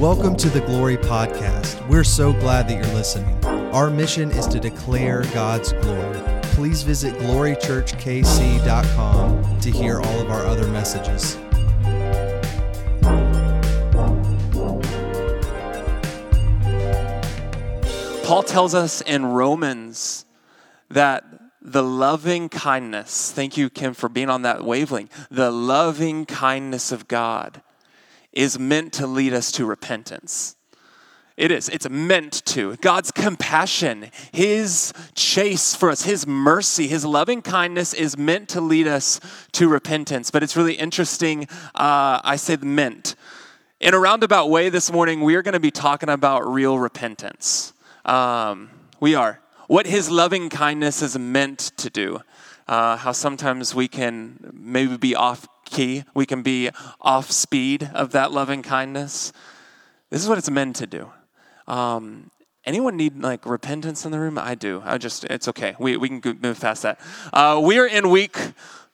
Welcome to the Glory Podcast. We're so glad that you're listening. Our mission is to declare God's glory. Please visit glorychurchkc.com to hear all of our other messages. Paul tells us in Romans that the loving kindness, thank you, Kim, for being on that wavelength, the loving kindness of God is meant to lead us to repentance. It is. It's meant to. God's compassion, His chase for us, His mercy, His loving kindness is meant to lead us to repentance. But it's really interesting. Uh, I say meant. In a roundabout way this morning, we are going to be talking about real repentance. Um, we are. What His loving kindness is meant to do. Uh, how sometimes we can maybe be off key, we can be off speed of that loving kindness. This is what it's meant to do. Um, anyone need like repentance in the room? I do. I just, it's okay. We, we can move past that. Uh, we are in week,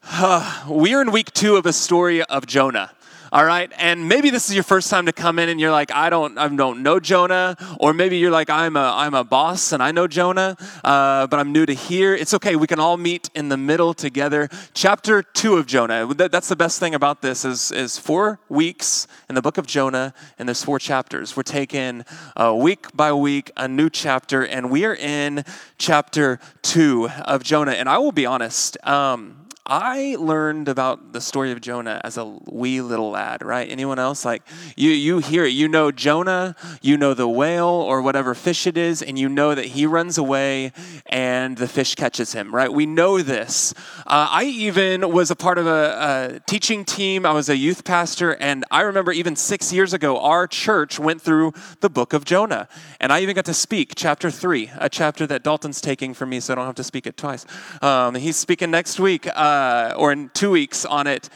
uh, we are in week two of a story of Jonah all right? And maybe this is your first time to come in and you're like, I don't, I don't know Jonah, or maybe you're like, I'm a, I'm a boss and I know Jonah, uh, but I'm new to here. It's okay. We can all meet in the middle together. Chapter two of Jonah. That's the best thing about this is, is four weeks in the book of Jonah, and there's four chapters. We're taking uh, week by week a new chapter, and we are in chapter two of Jonah. And I will be honest. Um, I learned about the story of Jonah as a wee little lad, right? Anyone else? Like you, you hear it. You know Jonah, you know the whale or whatever fish it is, and you know that he runs away and the fish catches him, right? We know this. Uh, I even was a part of a, a teaching team. I was a youth pastor, and I remember even six years ago, our church went through the book of Jonah, and I even got to speak chapter three, a chapter that Dalton's taking for me, so I don't have to speak it twice. Um, he's speaking next week. Uh, uh, or in two weeks on it.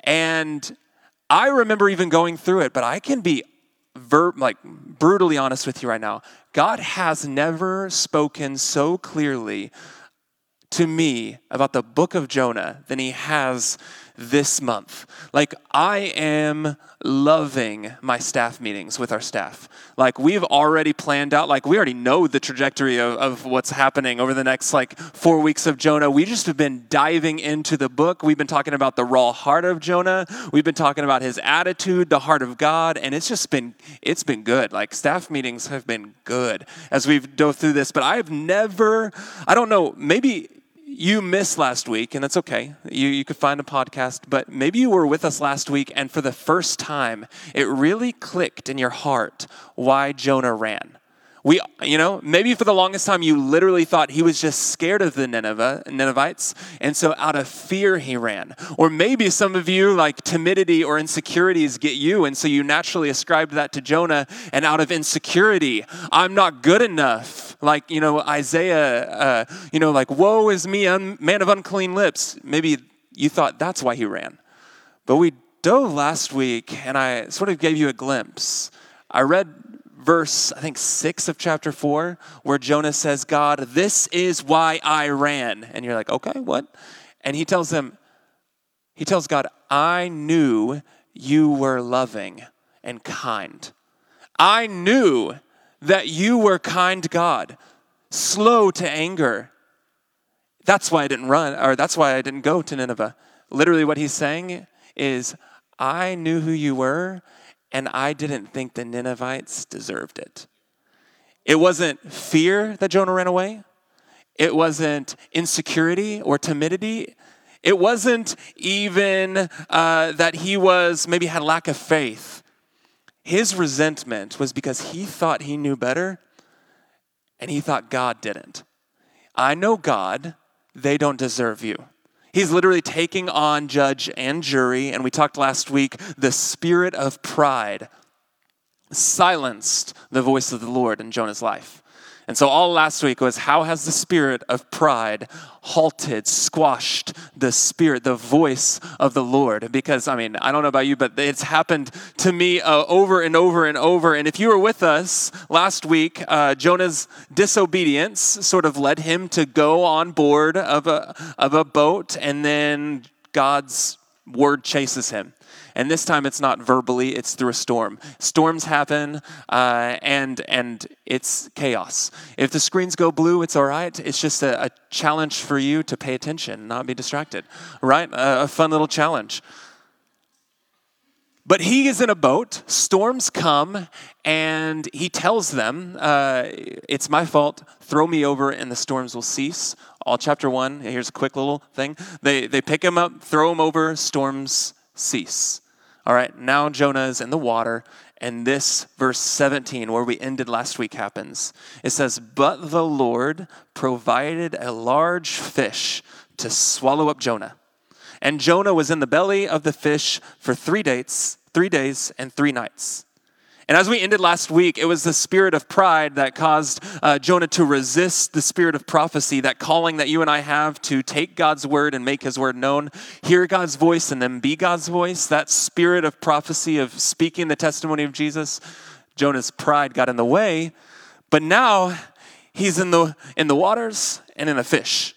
And I remember even going through it, but I can be ver- like brutally honest with you right now. God has never spoken so clearly to me about the book of Jonah than he has this month. Like, I am loving my staff meetings with our staff. Like, we've already planned out, like, we already know the trajectory of, of what's happening over the next, like, four weeks of Jonah. We just have been diving into the book. We've been talking about the raw heart of Jonah. We've been talking about his attitude, the heart of God, and it's just been, it's been good. Like, staff meetings have been good as we've dove through this, but I've never, I don't know, maybe you missed last week, and that's okay. You, you could find a podcast, but maybe you were with us last week, and for the first time, it really clicked in your heart why Jonah ran. We, you know, maybe for the longest time you literally thought he was just scared of the Nineveh, Ninevites, and so out of fear he ran. Or maybe some of you, like timidity or insecurities get you, and so you naturally ascribed that to Jonah, and out of insecurity, I'm not good enough. Like, you know, Isaiah, uh, you know, like, woe is me, un- man of unclean lips. Maybe you thought that's why he ran. But we dove last week, and I sort of gave you a glimpse. I read verse, I think, six of chapter four, where Jonah says, God, this is why I ran. And you're like, okay, what? And he tells him, he tells God, I knew you were loving and kind. I knew that you were kind God, slow to anger. That's why I didn't run, or that's why I didn't go to Nineveh. Literally, what he's saying is, I knew who you were, and I didn't think the Ninevites deserved it. It wasn't fear that Jonah ran away, it wasn't insecurity or timidity. It wasn't even uh, that he was maybe had lack of faith. His resentment was because he thought he knew better and he thought God didn't. I know God, they don't deserve you. He's literally taking on judge and jury. And we talked last week the spirit of pride silenced the voice of the Lord in Jonah's life. And so, all last week was how has the spirit of pride halted, squashed the spirit, the voice of the Lord? Because, I mean, I don't know about you, but it's happened to me uh, over and over and over. And if you were with us last week, uh, Jonah's disobedience sort of led him to go on board of a, of a boat, and then God's word chases him. And this time it's not verbally; it's through a storm. Storms happen, uh, and and it's chaos. If the screens go blue, it's all right. It's just a, a challenge for you to pay attention, not be distracted. Right? A, a fun little challenge. But he is in a boat, storms come, and he tells them, uh, It's my fault, throw me over, and the storms will cease. All chapter one, here's a quick little thing. They, they pick him up, throw him over, storms cease. All right, now Jonah is in the water, and this verse 17, where we ended last week, happens. It says, But the Lord provided a large fish to swallow up Jonah. And Jonah was in the belly of the fish for three days, three days and three nights. And as we ended last week, it was the spirit of pride that caused uh, Jonah to resist the spirit of prophecy, that calling that you and I have to take God's word and make his word known, hear God's voice and then be God's voice. That spirit of prophecy, of speaking the testimony of Jesus, Jonah's pride got in the way. But now he's in the, in the waters and in a fish.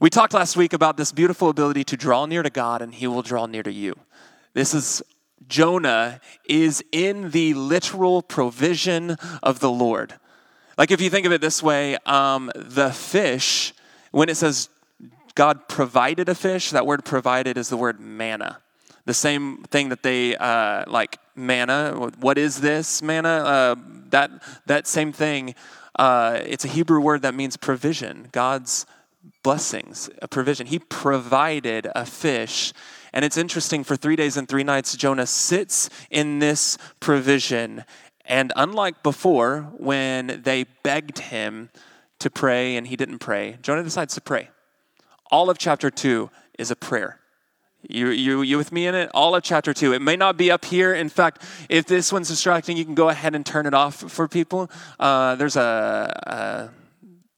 We talked last week about this beautiful ability to draw near to God and he will draw near to you. This is Jonah is in the literal provision of the Lord. Like if you think of it this way, um, the fish, when it says God provided a fish, that word provided is the word manna. The same thing that they uh, like manna. What is this manna? Uh, that that same thing. Uh, it's a Hebrew word that means provision. God's blessings, a provision. He provided a fish. And it's interesting, for three days and three nights, Jonah sits in this provision. And unlike before, when they begged him to pray and he didn't pray, Jonah decides to pray. All of chapter two is a prayer. You, you, you with me in it? All of chapter two. It may not be up here. In fact, if this one's distracting, you can go ahead and turn it off for people. Uh, there's a, a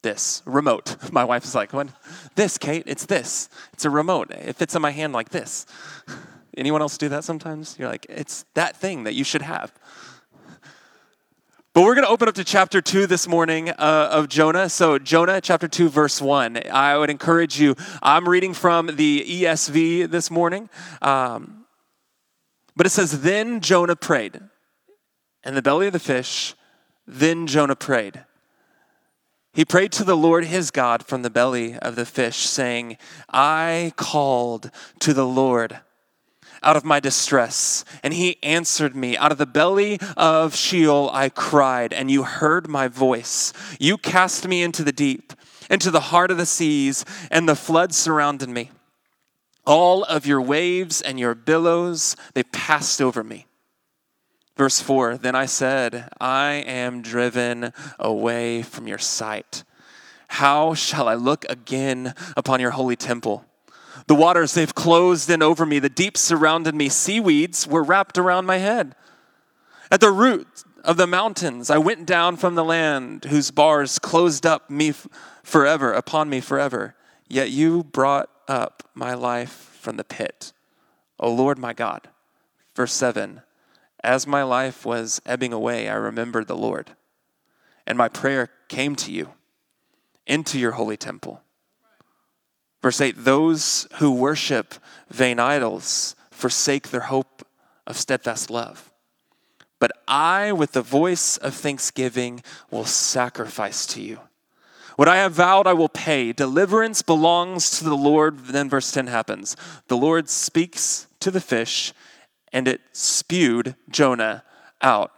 this remote. My wife is like, "What? This, Kate? It's this. It's a remote. It fits in my hand like this." Anyone else do that sometimes? You're like, "It's that thing that you should have." But we're going to open up to chapter 2 this morning uh, of Jonah. So, Jonah, chapter 2, verse 1. I would encourage you, I'm reading from the ESV this morning. Um, but it says, Then Jonah prayed. In the belly of the fish, then Jonah prayed. He prayed to the Lord his God from the belly of the fish, saying, I called to the Lord out of my distress, and he answered me. Out of the belly of Sheol I cried, and you heard my voice. You cast me into the deep, into the heart of the seas, and the flood surrounded me. All of your waves and your billows, they passed over me. Verse 4 Then I said, I am driven away from your sight. How shall I look again upon your holy temple? The waters, they've closed in over me. The deep surrounded me. Seaweeds were wrapped around my head. At the root of the mountains, I went down from the land whose bars closed up me forever, upon me forever. Yet you brought up my life from the pit. O Lord my God. Verse 7 as my life was ebbing away, I remembered the Lord, and my prayer came to you into your holy temple. Verse 8 Those who worship vain idols forsake their hope of steadfast love. But I, with the voice of thanksgiving, will sacrifice to you. What I have vowed, I will pay. Deliverance belongs to the Lord. Then verse 10 happens. The Lord speaks to the fish, and it spewed Jonah out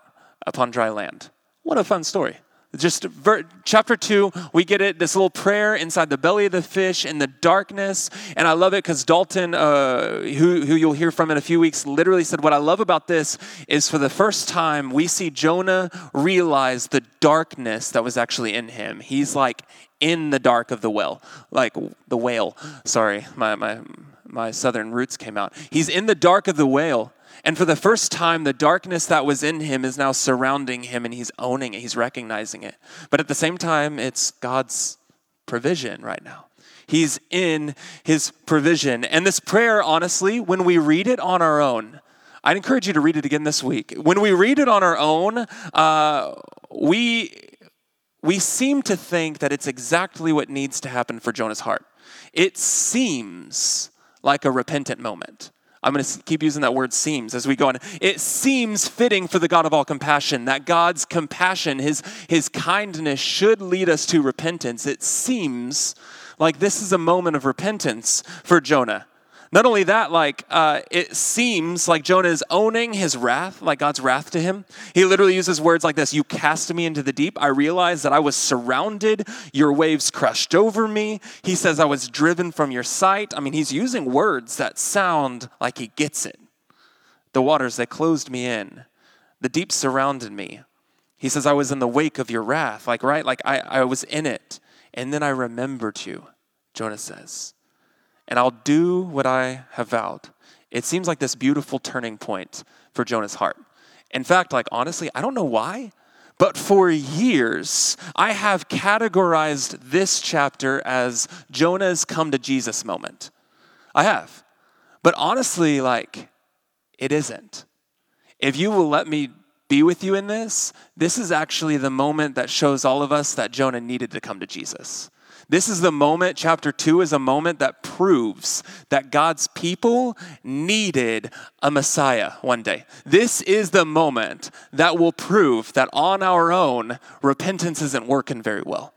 upon dry land. What a fun story. Just ver- chapter two, we get it this little prayer inside the belly of the fish in the darkness. And I love it because Dalton, uh, who, who you'll hear from in a few weeks, literally said, What I love about this is for the first time, we see Jonah realize the darkness that was actually in him. He's like in the dark of the well, like the whale. Sorry, my, my, my southern roots came out. He's in the dark of the whale and for the first time, the darkness that was in him is now surrounding him and he's owning it, he's recognizing it. But at the same time, it's God's provision right now. He's in his provision. And this prayer, honestly, when we read it on our own, I'd encourage you to read it again this week. When we read it on our own, uh, we we seem to think that it's exactly what needs to happen for Jonah's heart. It seems like a repentant moment. I'm going to keep using that word seems as we go on. It seems fitting for the God of all compassion that God's compassion, his, his kindness, should lead us to repentance. It seems like this is a moment of repentance for Jonah. Not only that, like uh, it seems like Jonah is owning his wrath, like God's wrath to him. He literally uses words like this: "You cast me into the deep. I realized that I was surrounded. Your waves crushed over me." He says, "I was driven from your sight." I mean, he's using words that sound like he gets it. The waters that closed me in, the deep surrounded me. He says, "I was in the wake of your wrath." Like right, like I, I was in it, and then I remembered you. Jonah says and I'll do what I have vowed. It seems like this beautiful turning point for Jonah's heart. In fact, like honestly, I don't know why, but for years, I have categorized this chapter as Jonah's come to Jesus moment. I have. But honestly, like, it isn't. If you will let me be with you in this, this is actually the moment that shows all of us that Jonah needed to come to Jesus. This is the moment, chapter 2 is a moment that proves that God's people needed a Messiah one day. This is the moment that will prove that on our own, repentance isn't working very well.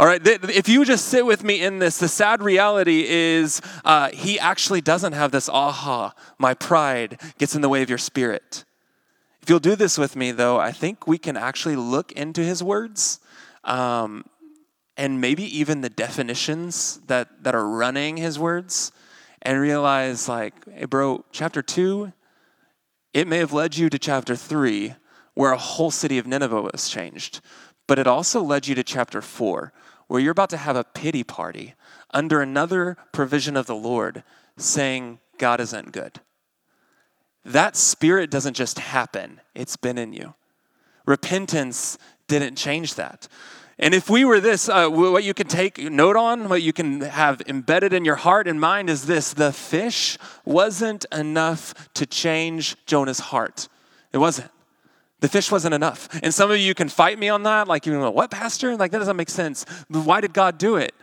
All right, if you just sit with me in this, the sad reality is uh, he actually doesn't have this aha, my pride gets in the way of your spirit. If you'll do this with me, though, I think we can actually look into his words. Um, and maybe even the definitions that, that are running his words and realize, like, hey, bro, chapter two, it may have led you to chapter three, where a whole city of Nineveh was changed, but it also led you to chapter four, where you're about to have a pity party under another provision of the Lord saying, God isn't good. That spirit doesn't just happen, it's been in you. Repentance didn't change that. And if we were this, uh, what you can take note on, what you can have embedded in your heart and mind is this the fish wasn't enough to change Jonah's heart. It wasn't. The fish wasn't enough. And some of you can fight me on that, like, you know, what, Pastor? Like, that doesn't make sense. Why did God do it?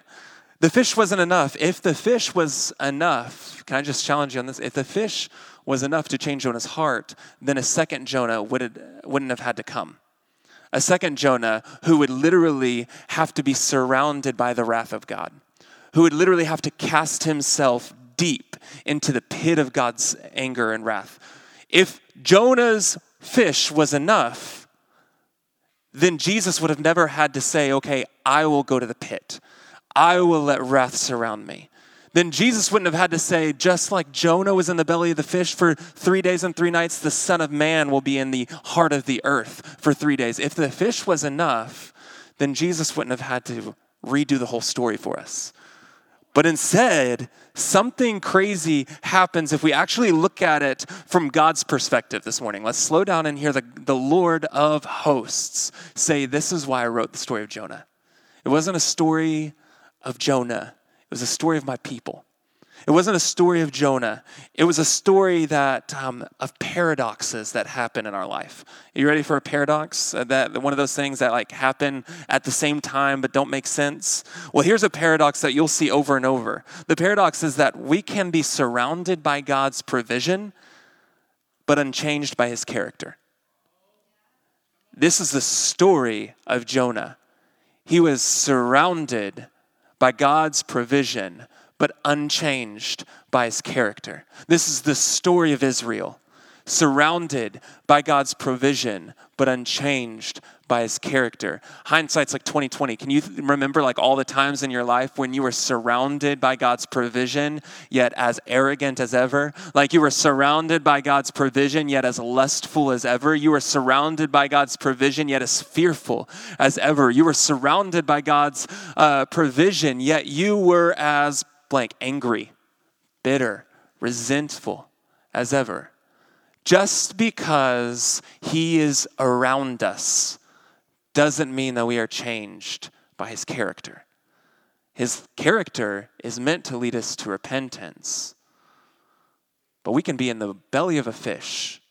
The fish wasn't enough. If the fish was enough, can I just challenge you on this? If the fish was enough to change Jonah's heart, then a second Jonah would, wouldn't have had to come a second Jonah who would literally have to be surrounded by the wrath of God, who would literally have to cast himself deep into the pit of God's anger and wrath. If Jonah's fish was enough, then Jesus would have never had to say, Okay, I will go to the pit. I will let wrath surround me then Jesus wouldn't have had to say, just like Jonah was in the belly of the fish for three days and three nights, the Son of Man will be in the heart of the earth for three days. If the fish was enough, then Jesus wouldn't have had to redo the whole story for us. But instead, something crazy happens if we actually look at it from God's perspective this morning. Let's slow down and hear the, the Lord of hosts say, This is why I wrote the story of Jonah. It wasn't a story of Jonah, was a story of my people. It wasn't a story of Jonah. It was a story that um, of paradoxes that happen in our life. Are you ready for a paradox? Uh, that one of those things that like happen at the same time but don't make sense. Well, here's a paradox that you'll see over and over. The paradox is that we can be surrounded by God's provision, but unchanged by His character. This is the story of Jonah. He was surrounded by God's provision, but unchanged by his character. This is the story of Israel, surrounded by God's provision, but unchanged by his character. Hindsight's like 2020. Can you remember like all the times in your life when you were surrounded by God's provision, yet as arrogant as ever? Like you were surrounded by God's provision, yet as lustful as ever. You were surrounded by God's provision, yet as fearful as ever. You were surrounded by God's uh, provision, yet you were as blank angry, bitter, resentful as ever. Just because He is around us doesn't mean that we are changed by his character. His character is meant to lead us to repentance. But we can be in the belly of a fish,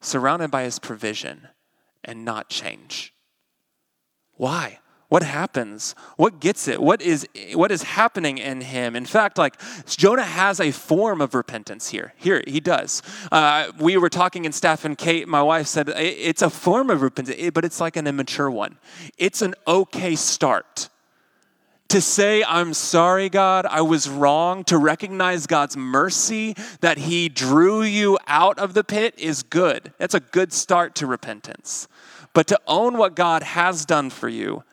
surrounded by his provision, and not change. Why? What happens? What gets it? What is what is happening in him? In fact, like Jonah has a form of repentance here. Here he does. Uh, we were talking in staff, and Kate, my wife, said it's a form of repentance, but it's like an immature one. It's an okay start to say, I'm sorry, God, I was wrong, to recognize God's mercy that He drew you out of the pit is good. That's a good start to repentance. But to own what God has done for you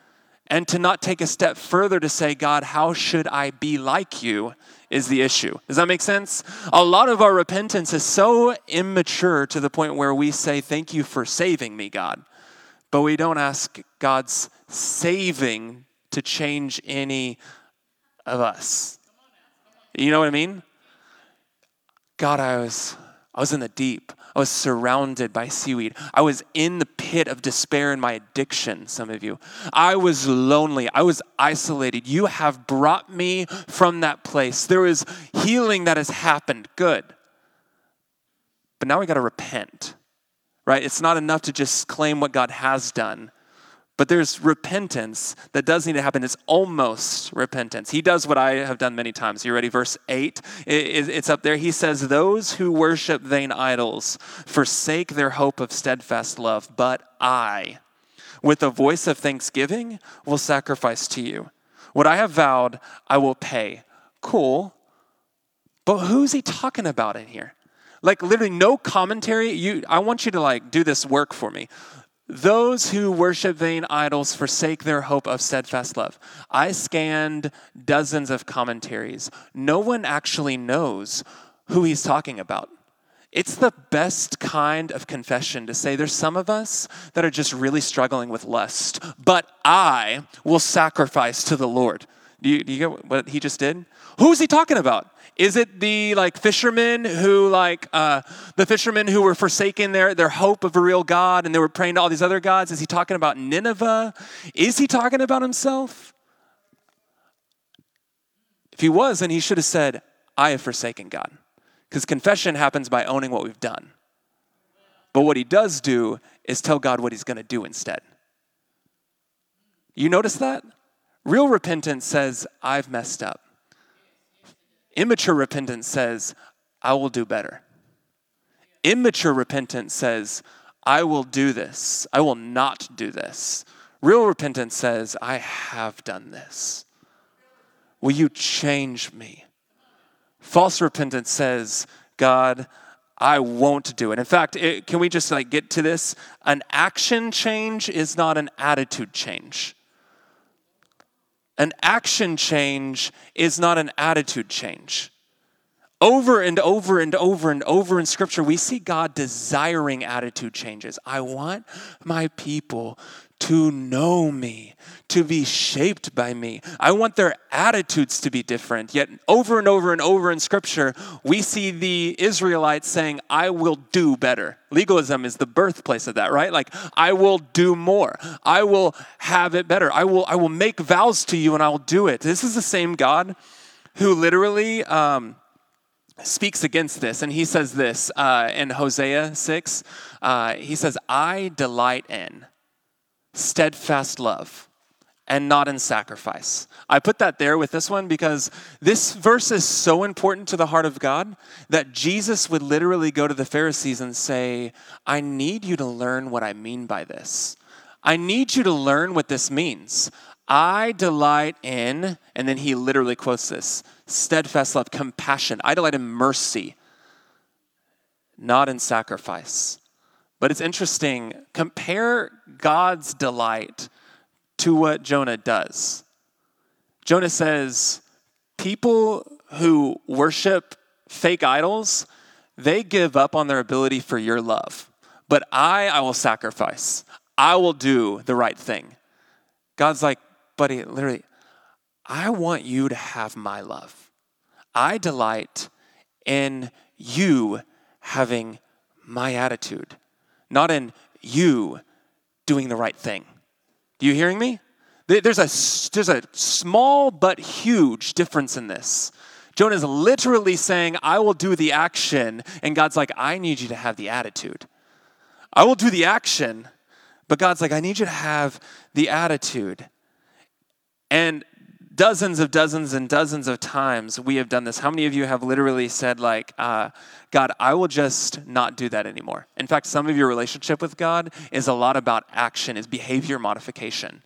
and to not take a step further to say, God, how should I be like you? is the issue. Does that make sense? A lot of our repentance is so immature to the point where we say, Thank you for saving me, God. But we don't ask God's saving to change any of us. You know what I mean? God, I was I was in the deep. I was surrounded by seaweed. I was in the pit of despair in my addiction, some of you. I was lonely. I was isolated. You have brought me from that place. There is healing that has happened. Good. But now we got to repent, right? It's not enough to just claim what God has done. But there's repentance that does need to happen. It's almost repentance. He does what I have done many times. You ready? Verse 8, it's up there. He says, Those who worship vain idols forsake their hope of steadfast love, but I, with a voice of thanksgiving, will sacrifice to you. What I have vowed, I will pay. Cool. But who's he talking about in here? Like literally no commentary. You I want you to like do this work for me. Those who worship vain idols forsake their hope of steadfast love. I scanned dozens of commentaries. No one actually knows who he's talking about. It's the best kind of confession to say there's some of us that are just really struggling with lust, but I will sacrifice to the Lord. Do you, do you get what he just did? Who's he talking about? Is it the like fishermen who like uh, the fishermen who were forsaking their, their hope of a real God and they were praying to all these other gods? Is he talking about Nineveh? Is he talking about himself? If he was, then he should have said, I have forsaken God. Because confession happens by owning what we've done. But what he does do is tell God what he's going to do instead. You notice that? Real repentance says, I've messed up. Immature repentance says, I will do better. Immature repentance says, I will do this. I will not do this. Real repentance says, I have done this. Will you change me? False repentance says, God, I won't do it. In fact, it, can we just like get to this? An action change is not an attitude change. An action change is not an attitude change. Over and over and over and over in Scripture, we see God desiring attitude changes. I want my people to know me, to be shaped by me. I want their attitudes to be different. Yet, over and over and over in Scripture, we see the Israelites saying, I will do better. Legalism is the birthplace of that, right? Like, I will do more. I will have it better. I will, I will make vows to you and I will do it. This is the same God who literally. Um, speaks against this, and he says this uh, in Hosea 6. Uh, he says, I delight in steadfast love and not in sacrifice. I put that there with this one because this verse is so important to the heart of God that Jesus would literally go to the Pharisees and say, I need you to learn what I mean by this. I need you to learn what this means. I delight in, and then he literally quotes this steadfast love, compassion. I delight in mercy, not in sacrifice. But it's interesting, compare God's delight to what Jonah does. Jonah says, People who worship fake idols, they give up on their ability for your love. But I, I will sacrifice. I will do the right thing. God's like, buddy, literally, I want you to have my love. I delight in you having my attitude not in you doing the right thing. You hearing me? There's a, there's a small but huge difference in this. Jonah is literally saying, I will do the action, and God's like, I need you to have the attitude. I will do the action, but God's like, I need you to have the attitude. And dozens of dozens and dozens of times we have done this. How many of you have literally said, like, uh, God, I will just not do that anymore? In fact, some of your relationship with God is a lot about action, is behavior modification.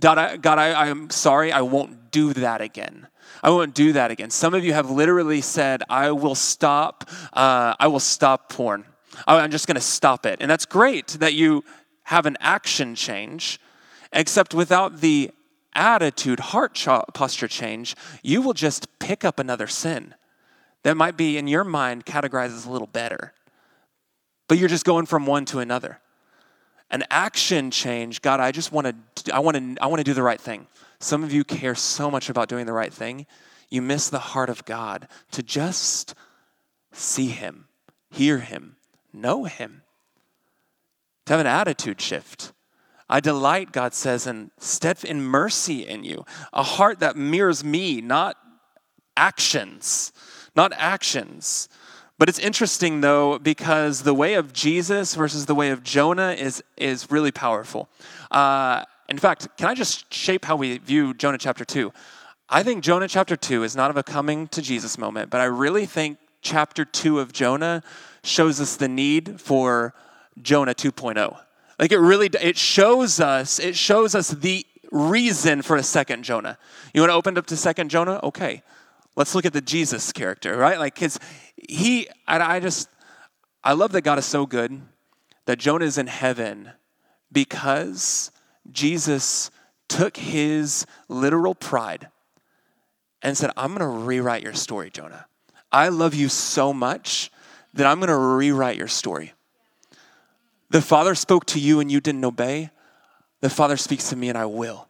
God, I, God, I, I'm sorry, I won't do that again. I won't do that again. Some of you have literally said, I will stop, uh, I will stop porn. I'm just going to stop it. And that's great that you have an action change, except without the attitude, heart posture change, you will just pick up another sin that might be in your mind categorized as a little better. But you're just going from one to another. An action change, God, I just want to I want to I want to do the right thing. Some of you care so much about doing the right thing, you miss the heart of God to just see him, hear him, know him. To have an attitude shift I delight, God says, in, step in mercy in you, a heart that mirrors me, not actions, not actions. But it's interesting though, because the way of Jesus versus the way of Jonah is, is really powerful. Uh, in fact, can I just shape how we view Jonah chapter 2? I think Jonah chapter 2 is not of a coming to Jesus moment, but I really think chapter 2 of Jonah shows us the need for Jonah 2.0. Like it really it shows us it shows us the reason for a second Jonah. You want to open up to second Jonah? Okay. Let's look at the Jesus character, right? Like his he I, I just I love that God is so good that Jonah is in heaven because Jesus took his literal pride and said, I'm going to rewrite your story, Jonah. I love you so much that I'm going to rewrite your story. The Father spoke to you and you didn't obey. The Father speaks to me and I will.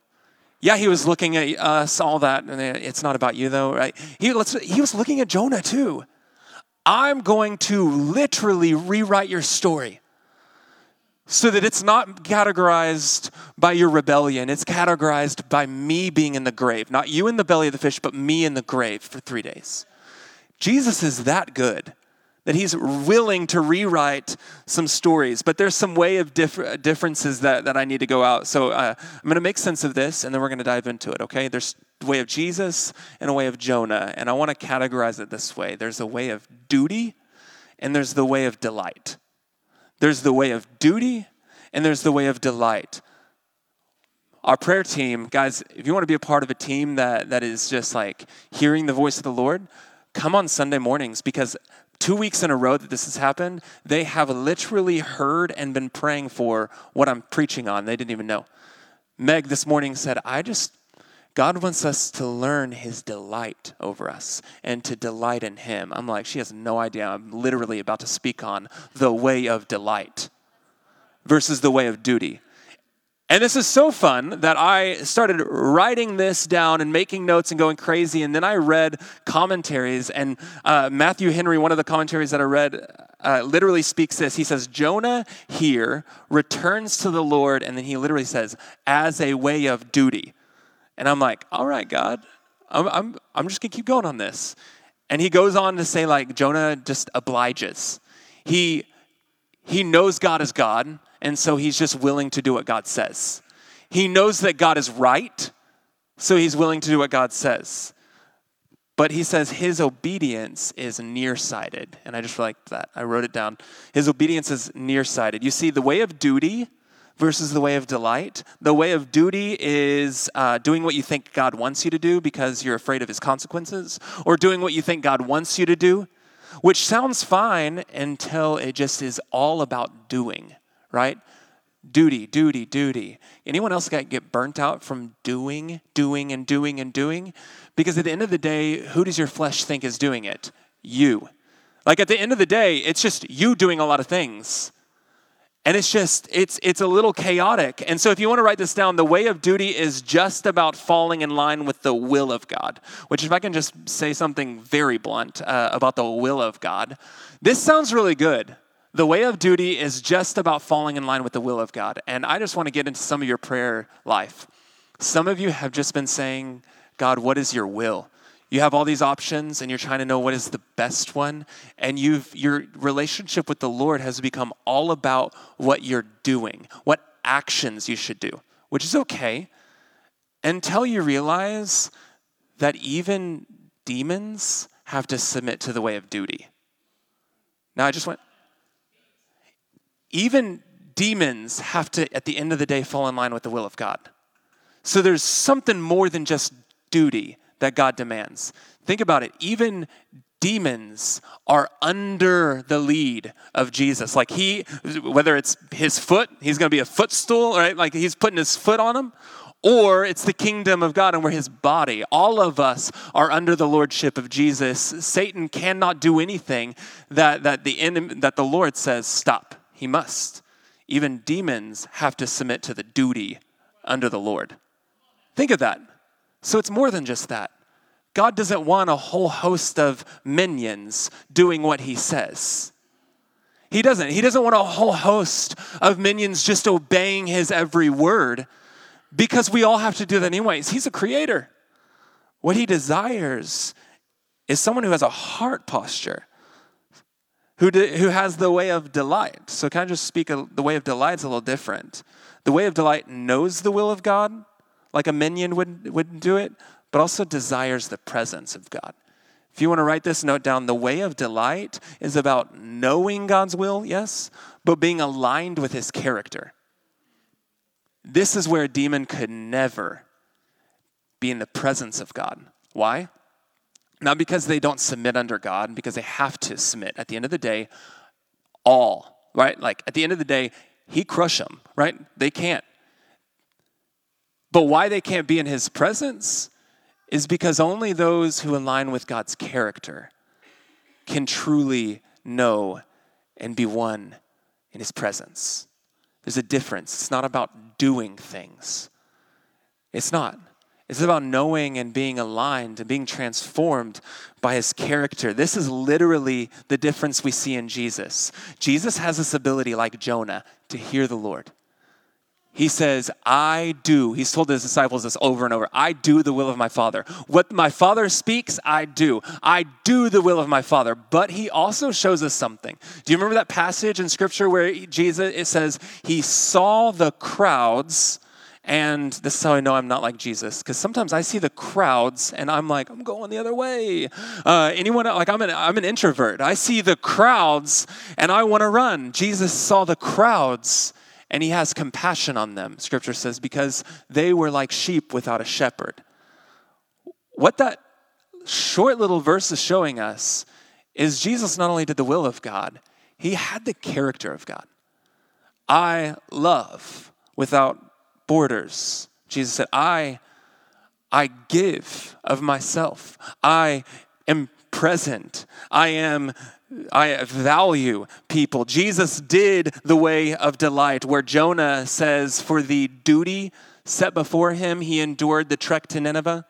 Yeah, he was looking at us, all that, and it's not about you though, right? He, he was looking at Jonah too. I'm going to literally rewrite your story so that it's not categorized by your rebellion. It's categorized by me being in the grave. Not you in the belly of the fish, but me in the grave for three days. Jesus is that good that he's willing to rewrite some stories. But there's some way of diff- differences that, that i need to go out. So uh, i'm going to make sense of this and then we're going to dive into it okay? There's a way of jesus and a way of jonah and i want to categorize it this way. There's a way of duty and there's the way of delight. There's the way of duty and there's the way of delight. Our prayer team guys if you want to be a part of a team that, that is just like hearing the voice of the lord come on sunday mornings because two weeks in a row that this has happened, they have literally heard and been praying for what I'm preaching on. They didn't even know. Meg this morning said, I just, God wants us to learn his delight over us and to delight in him. I'm like, she has no idea. I'm literally about to speak on the way of delight versus the way of duty. And this is so fun that I started writing this down and making notes and going crazy. And then I read commentaries, and uh, Matthew Henry, one of the commentaries that I read, uh, literally speaks this. He says, Jonah here returns to the Lord, and then he literally says, as a way of duty. And I'm like, all right, God, I'm, I'm, I'm just going to keep going on this. And he goes on to say, like, Jonah just obliges. He, he knows God is God and so he's just willing to do what God says. He knows that God is right, so he's willing to do what God says. But he says his obedience is nearsighted. And I just like that. I wrote it down. His obedience is nearsighted. You see, the way of duty versus the way of delight. The way of duty is uh, doing what you think God wants you to do because you're afraid of his consequences, or doing what you think God wants you to do, which sounds fine until it just is all about doing right? Duty, duty, duty. Anyone else got get burnt out from doing, doing, and doing and doing? Because at the end of the day, who does your flesh think is doing it? You. Like at the end of the day, it's just you doing a lot of things. And it's just, it's, it's a little chaotic. And so, if you want to write this down, the way of duty is just about falling in line with the will of God. Which, if I can just say something very blunt uh, about the will of God, this sounds really good. The way of duty is just about falling in line with the will of God. And I just want to get into some of your prayer life. Some of you have just been saying, God, what is your will? You have all these options and you're trying to know what is the best one. And you've, your relationship with the Lord has become all about what you're doing, what actions you should do, which is okay. until you realize that even demons have to submit to the way of duty. Now, I just went, even demons have to, at the end of the day, fall in line with the will of God. So there's something more than just duty that God demands. Think about it. Even demons are under the lead of Jesus. Like he, whether it's his foot, he's going to be a footstool, right? Like he's putting his foot on him, or it's the kingdom of God and we're his body. All of us are under the lordship of Jesus. Satan cannot do anything that, that, the, enemy, that the Lord says, stop. He must. Even demons have to submit to the duty under the Lord. Think of that. So it's more than just that. God doesn't want a whole host of minions doing what he says. He doesn't. He doesn't want a whole host of minions just obeying his every word because we all have to do that anyways. He's a creator. What he desires is someone who has a heart posture, who, de- who has the way of delight. So, can I just speak? A, the way of delight is a little different. The way of delight knows the will of God, like a minion would, would do it, but also desires the presence of God. If you want to write this note down, the way of delight is about knowing God's will, yes, but being aligned with his character. This is where a demon could never be in the presence of God. Why? Not because they don't submit under God, because they have to submit. At the end of the day, all, right? Like at the end of the day, he crush them, right? They can't. But why they can't be in his presence is because only those who align with God's character can truly know and be one in his presence. There's a difference. It's not about doing things. It's not. It's about knowing and being aligned and being transformed by his character. This is literally the difference we see in Jesus. Jesus has this ability, like Jonah, to hear the Lord. He says, I do. He's told his disciples this over and over I do the will of my Father. What my Father speaks, I do. I do the will of my Father. But he also shows us something. Do you remember that passage in Scripture where Jesus, it says, He saw the crowds, and this is how I know I'm not like Jesus, because sometimes I see the crowds and I'm like, I'm going the other way. Uh, anyone, like, I'm an, I'm an introvert. I see the crowds and I want to run. Jesus saw the crowds and he has compassion on them, scripture says, because they were like sheep without a shepherd. What that short little verse is showing us is Jesus not only did the will of God, he had the character of God. I love without borders. Jesus said, I, I give of myself. I am present. I am I value people. Jesus did the way of delight, where Jonah says, for the duty set before him, he endured the trek to Nineveh,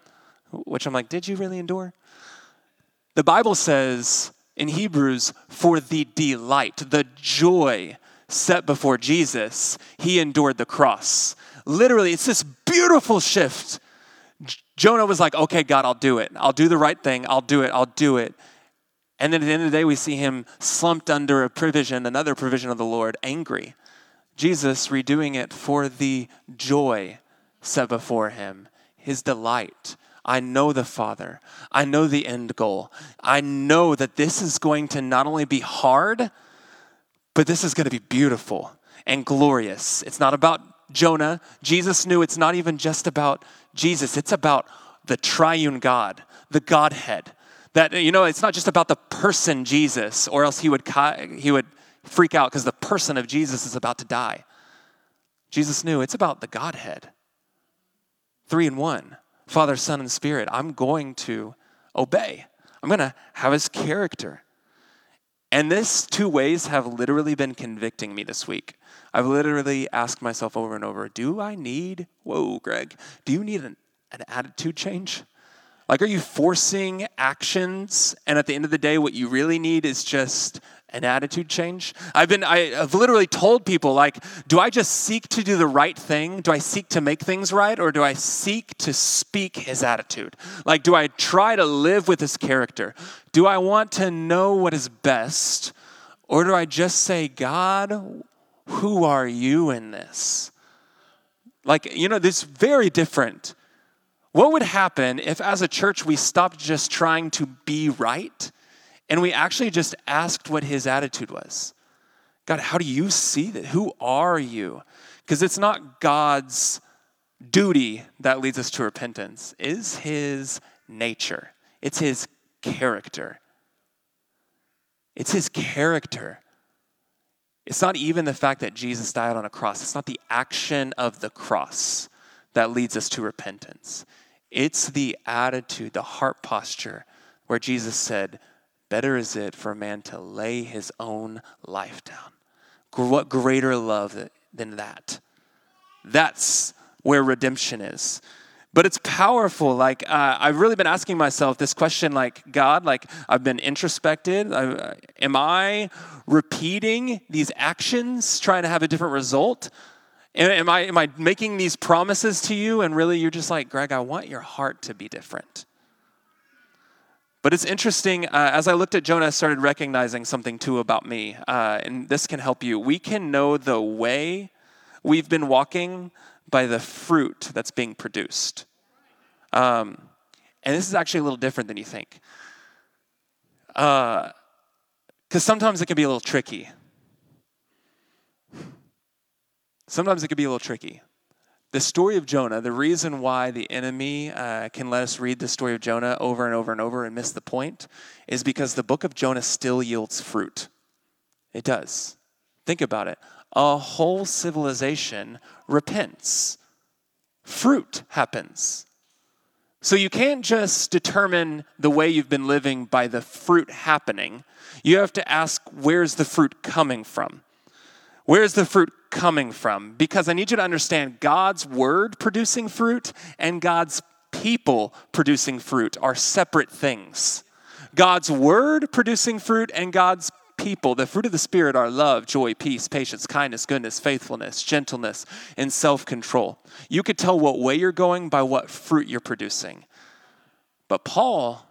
which I'm like, did you really endure? The Bible says in Hebrews, for the delight, the joy set before Jesus, he endured the cross. Literally, it's this beautiful shift. Jonah was like, okay, God, I'll do it. I'll do the right thing. I'll do it. I'll do it. And then at the end of the day, we see him slumped under a provision, another provision of the Lord, angry. Jesus redoing it for the joy set before him, his delight. I know the Father. I know the end goal. I know that this is going to not only be hard, but this is going to be beautiful and glorious. It's not about Jonah. Jesus knew it's not even just about Jesus, it's about the triune God, the Godhead, that, you know, it's not just about the person Jesus, or else he would, he would freak out because the person of Jesus is about to die. Jesus knew it's about the Godhead. Three in one Father, Son, and Spirit. I'm going to obey, I'm going to have his character. And this two ways have literally been convicting me this week. I've literally asked myself over and over do I need, whoa, Greg, do you need an, an attitude change? Like, are you forcing actions? And at the end of the day, what you really need is just an attitude change. I've been, I, have literally told people, like, do I just seek to do the right thing? Do I seek to make things right? Or do I seek to speak his attitude? Like, do I try to live with his character? Do I want to know what is best? Or do I just say, God, who are you in this? Like, you know, this very different What would happen if, as a church, we stopped just trying to be right and we actually just asked what his attitude was? God, how do you see that? Who are you? Because it's not God's duty that leads us to repentance, is his nature, it's his character. It's his character. It's not even the fact that Jesus died on a cross, it's not the action of the cross that leads us to repentance. It's the attitude, the heart posture where Jesus said, Better is it for a man to lay his own life down. What greater love than that? That's where redemption is. But it's powerful. Like, uh, I've really been asking myself this question like, God, like, I've been introspected. I, am I repeating these actions, trying to have a different result? Am I, am I making these promises to you and really you're just like, Greg, I want your heart to be different? But it's interesting, uh, as I looked at Jonah, I started recognizing something too about me, uh, and this can help you. We can know the way we've been walking by the fruit that's being produced. Um, and this is actually a little different than you think. Because uh, sometimes it can be a little tricky. Sometimes it can be a little tricky. The story of Jonah, the reason why the enemy uh, can let us read the story of Jonah over and over and over and miss the point is because the book of Jonah still yields fruit. It does. Think about it. A whole civilization repents, fruit happens. So you can't just determine the way you've been living by the fruit happening. You have to ask, where's the fruit coming from? Where's the fruit coming from? Because I need you to understand God's word producing fruit and God's people producing fruit are separate things. God's word producing fruit and God's people. The fruit of the Spirit are love, joy, peace, patience, kindness, goodness, faithfulness, gentleness, and self control. You could tell what way you're going by what fruit you're producing. But Paul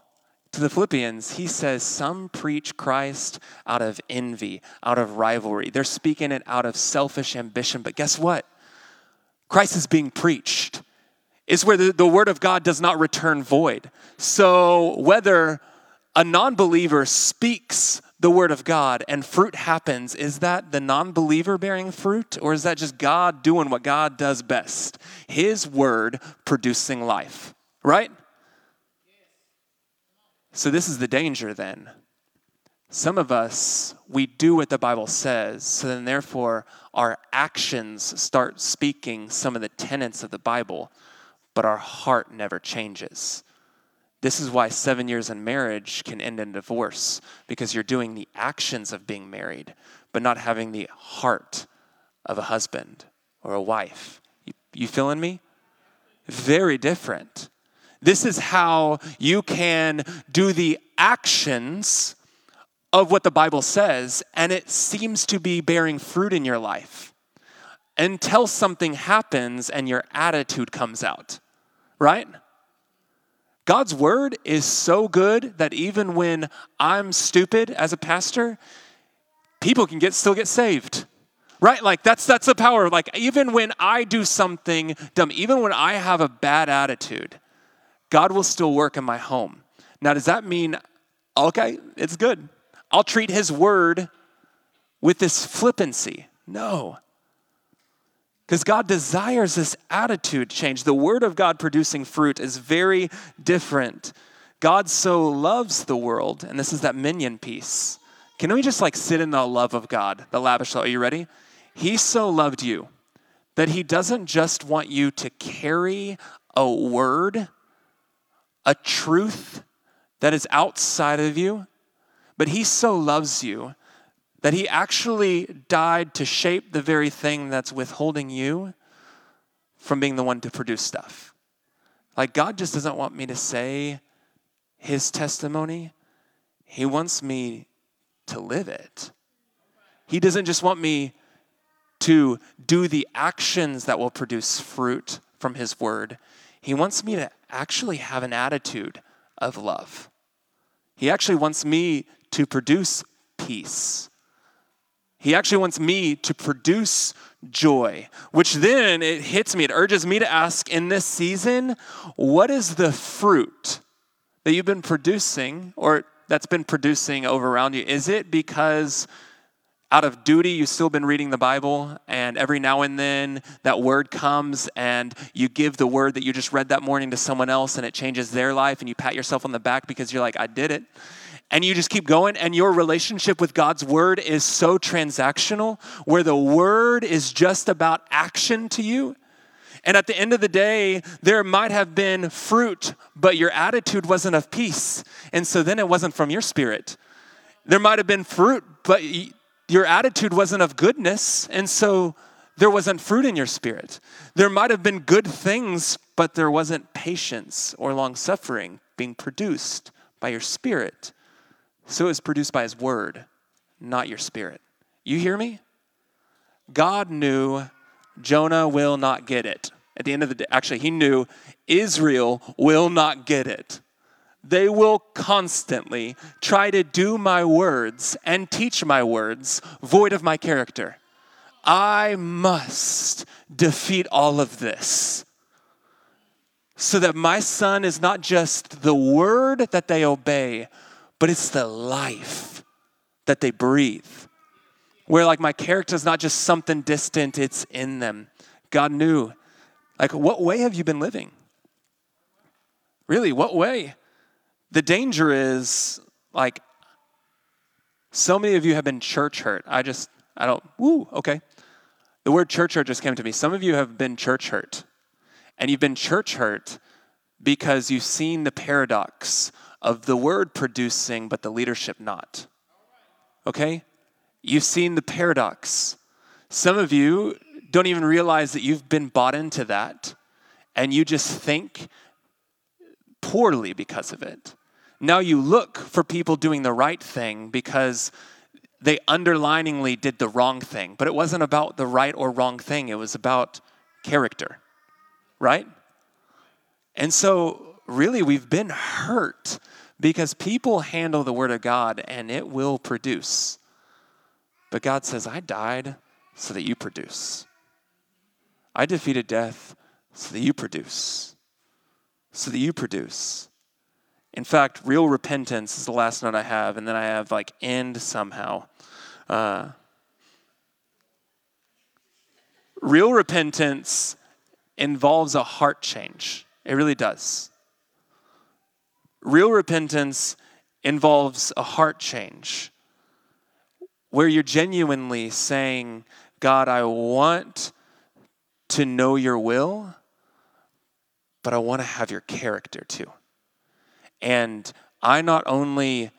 to the Philippians, he says, Some preach Christ out of envy, out of rivalry. They're speaking it out of selfish ambition. But guess what? Christ is being preached. It's where the, the word of God does not return void. So whether a non believer speaks the word of God and fruit happens, is that the non believer bearing fruit, or is that just God doing what God does best? His word producing life, right? So, this is the danger then. Some of us, we do what the Bible says, so then therefore our actions start speaking some of the tenets of the Bible, but our heart never changes. This is why seven years in marriage can end in divorce, because you're doing the actions of being married, but not having the heart of a husband or a wife. You, you feeling me? Very different. This is how you can do the actions of what the Bible says, and it seems to be bearing fruit in your life until something happens and your attitude comes out, right? God's word is so good that even when I'm stupid as a pastor, people can get still get saved. Right? Like that's that's the power. Like even when I do something dumb, even when I have a bad attitude, God will still work in my home. Now, does that mean, okay, it's good? I'll treat his word with this flippancy? No. Because God desires this attitude change. The word of God producing fruit is very different. God so loves the world, and this is that minion piece. Can we just like sit in the love of God, the lavish love? Are you ready? He so loved you that he doesn't just want you to carry a word a truth that is outside of you, but He so loves you that He actually died to shape the very thing that's withholding you from being the one to produce stuff. Like, God just doesn't want me to say His testimony, He wants me to live it. He doesn't just want me to do the actions that will produce fruit from His word. He wants me to actually have an attitude of love. He actually wants me to produce peace. He actually wants me to produce joy, which then it hits me. It urges me to ask in this season, what is the fruit that you've been producing or that's been producing over around you? Is it because out of duty you've still been reading the Bible and every now and then that word comes and you give the word that you just read that morning to someone else and it changes their life and you pat yourself on the back because you're like, I did it? And you just keep going, and your relationship with God's word is so transactional, where the word is just about action to you. And at the end of the day, there might have been fruit, but your attitude wasn't of peace. And so then it wasn't from your spirit. There might have been fruit, but your attitude wasn't of goodness. And so there wasn't fruit in your spirit. There might have been good things, but there wasn't patience or long suffering being produced by your spirit. So it's produced by his word, not your spirit. You hear me? God knew Jonah will not get it. At the end of the day, actually, he knew Israel will not get it. They will constantly try to do my words and teach my words void of my character. I must defeat all of this so that my son is not just the word that they obey, but it's the life that they breathe. Where, like, my character is not just something distant, it's in them. God knew. Like, what way have you been living? Really, what way? The danger is, like, so many of you have been church hurt. I just, I don't, woo, okay. The word church hurt just came to me. Some of you have been church hurt. And you've been church hurt because you've seen the paradox of the word producing, but the leadership not. Okay? You've seen the paradox. Some of you don't even realize that you've been bought into that, and you just think poorly because of it. Now you look for people doing the right thing because they underliningly did the wrong thing. But it wasn't about the right or wrong thing, it was about character, right? And so, really, we've been hurt because people handle the Word of God and it will produce. But God says, I died so that you produce. I defeated death so that you produce. So that you produce. In fact, real repentance is the last note I have, and then I have like end somehow. Uh, real repentance involves a heart change. It really does. Real repentance involves a heart change where you're genuinely saying, God, I want to know your will, but I want to have your character too. And I not only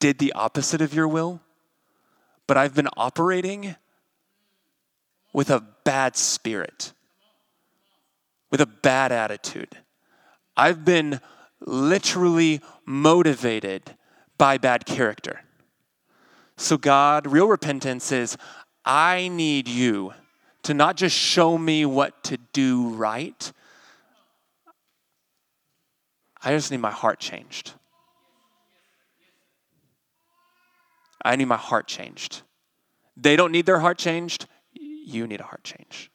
did the opposite of your will, but I've been operating with a bad spirit, with a bad attitude. I've been literally motivated by bad character. So, God, real repentance is I need you to not just show me what to do right, I just need my heart changed. I need my heart changed. They don't need their heart changed. You need a heart change.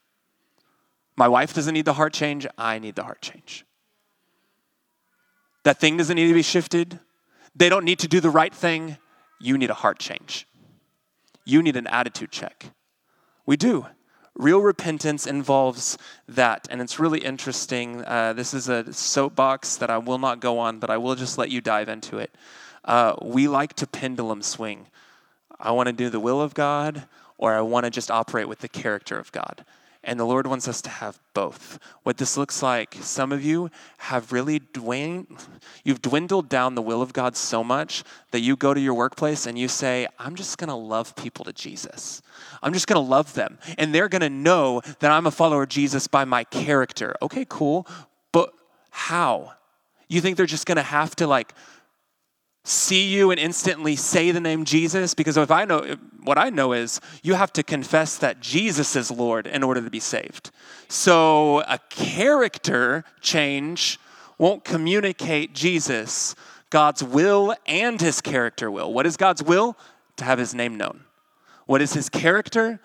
My wife doesn't need the heart change. I need the heart change. That thing doesn't need to be shifted. They don't need to do the right thing. You need a heart change. You need an attitude check. We do. Real repentance involves that, and it's really interesting. Uh, this is a soapbox that I will not go on, but I will just let you dive into it. Uh, we like to pendulum swing. I want to do the will of God, or I want to just operate with the character of God. And the Lord wants us to have both. What this looks like, some of you have really dwindled, you've dwindled down the will of God so much that you go to your workplace and you say, I'm just gonna love people to Jesus. I'm just gonna love them. And they're gonna know that I'm a follower of Jesus by my character. Okay, cool. But how? You think they're just gonna have to like see you and instantly say the name Jesus? Because if I know what I know is you have to confess that Jesus is Lord in order to be saved. So a character change won't communicate Jesus, God's will and his character will. What is God's will? To have his name known. What is his character?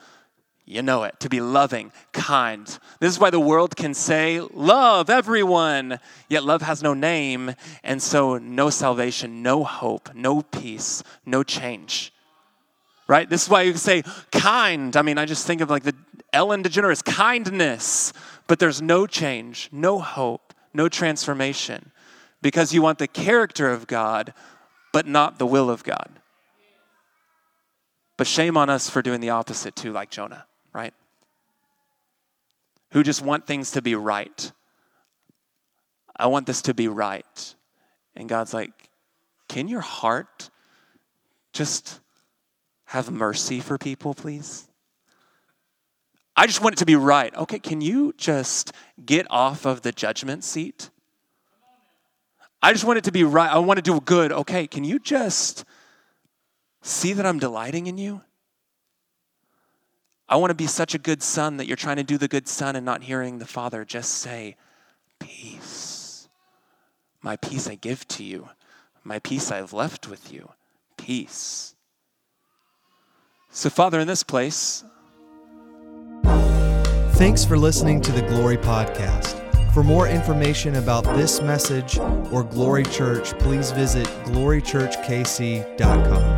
You know it, to be loving, kind. This is why the world can say, Love everyone, yet love has no name, and so no salvation, no hope, no peace, no change. Right? This is why you can say, kind. I mean, I just think of like the Ellen DeGeneres, kindness, but there's no change, no hope, no transformation, because you want the character of God, but not the will of God. But shame on us for doing the opposite too, like Jonah right? Who just want things to be right. I want this to be right. And God's like, can your heart just have mercy for people, please? I just want it to be right. Okay, can you just get off of the judgment seat? I just want it to be right. I want to do good. Okay, can you just see that I'm delighting in you? I want to be such a good son that you're trying to do the good son and not hearing the father just say, Peace. My peace I give to you. My peace I have left with you. Peace. So, Father, in this place, Thanks for listening to the Glory Podcast. For more information about this message or Glory Church, please visit glorychurchkc.com.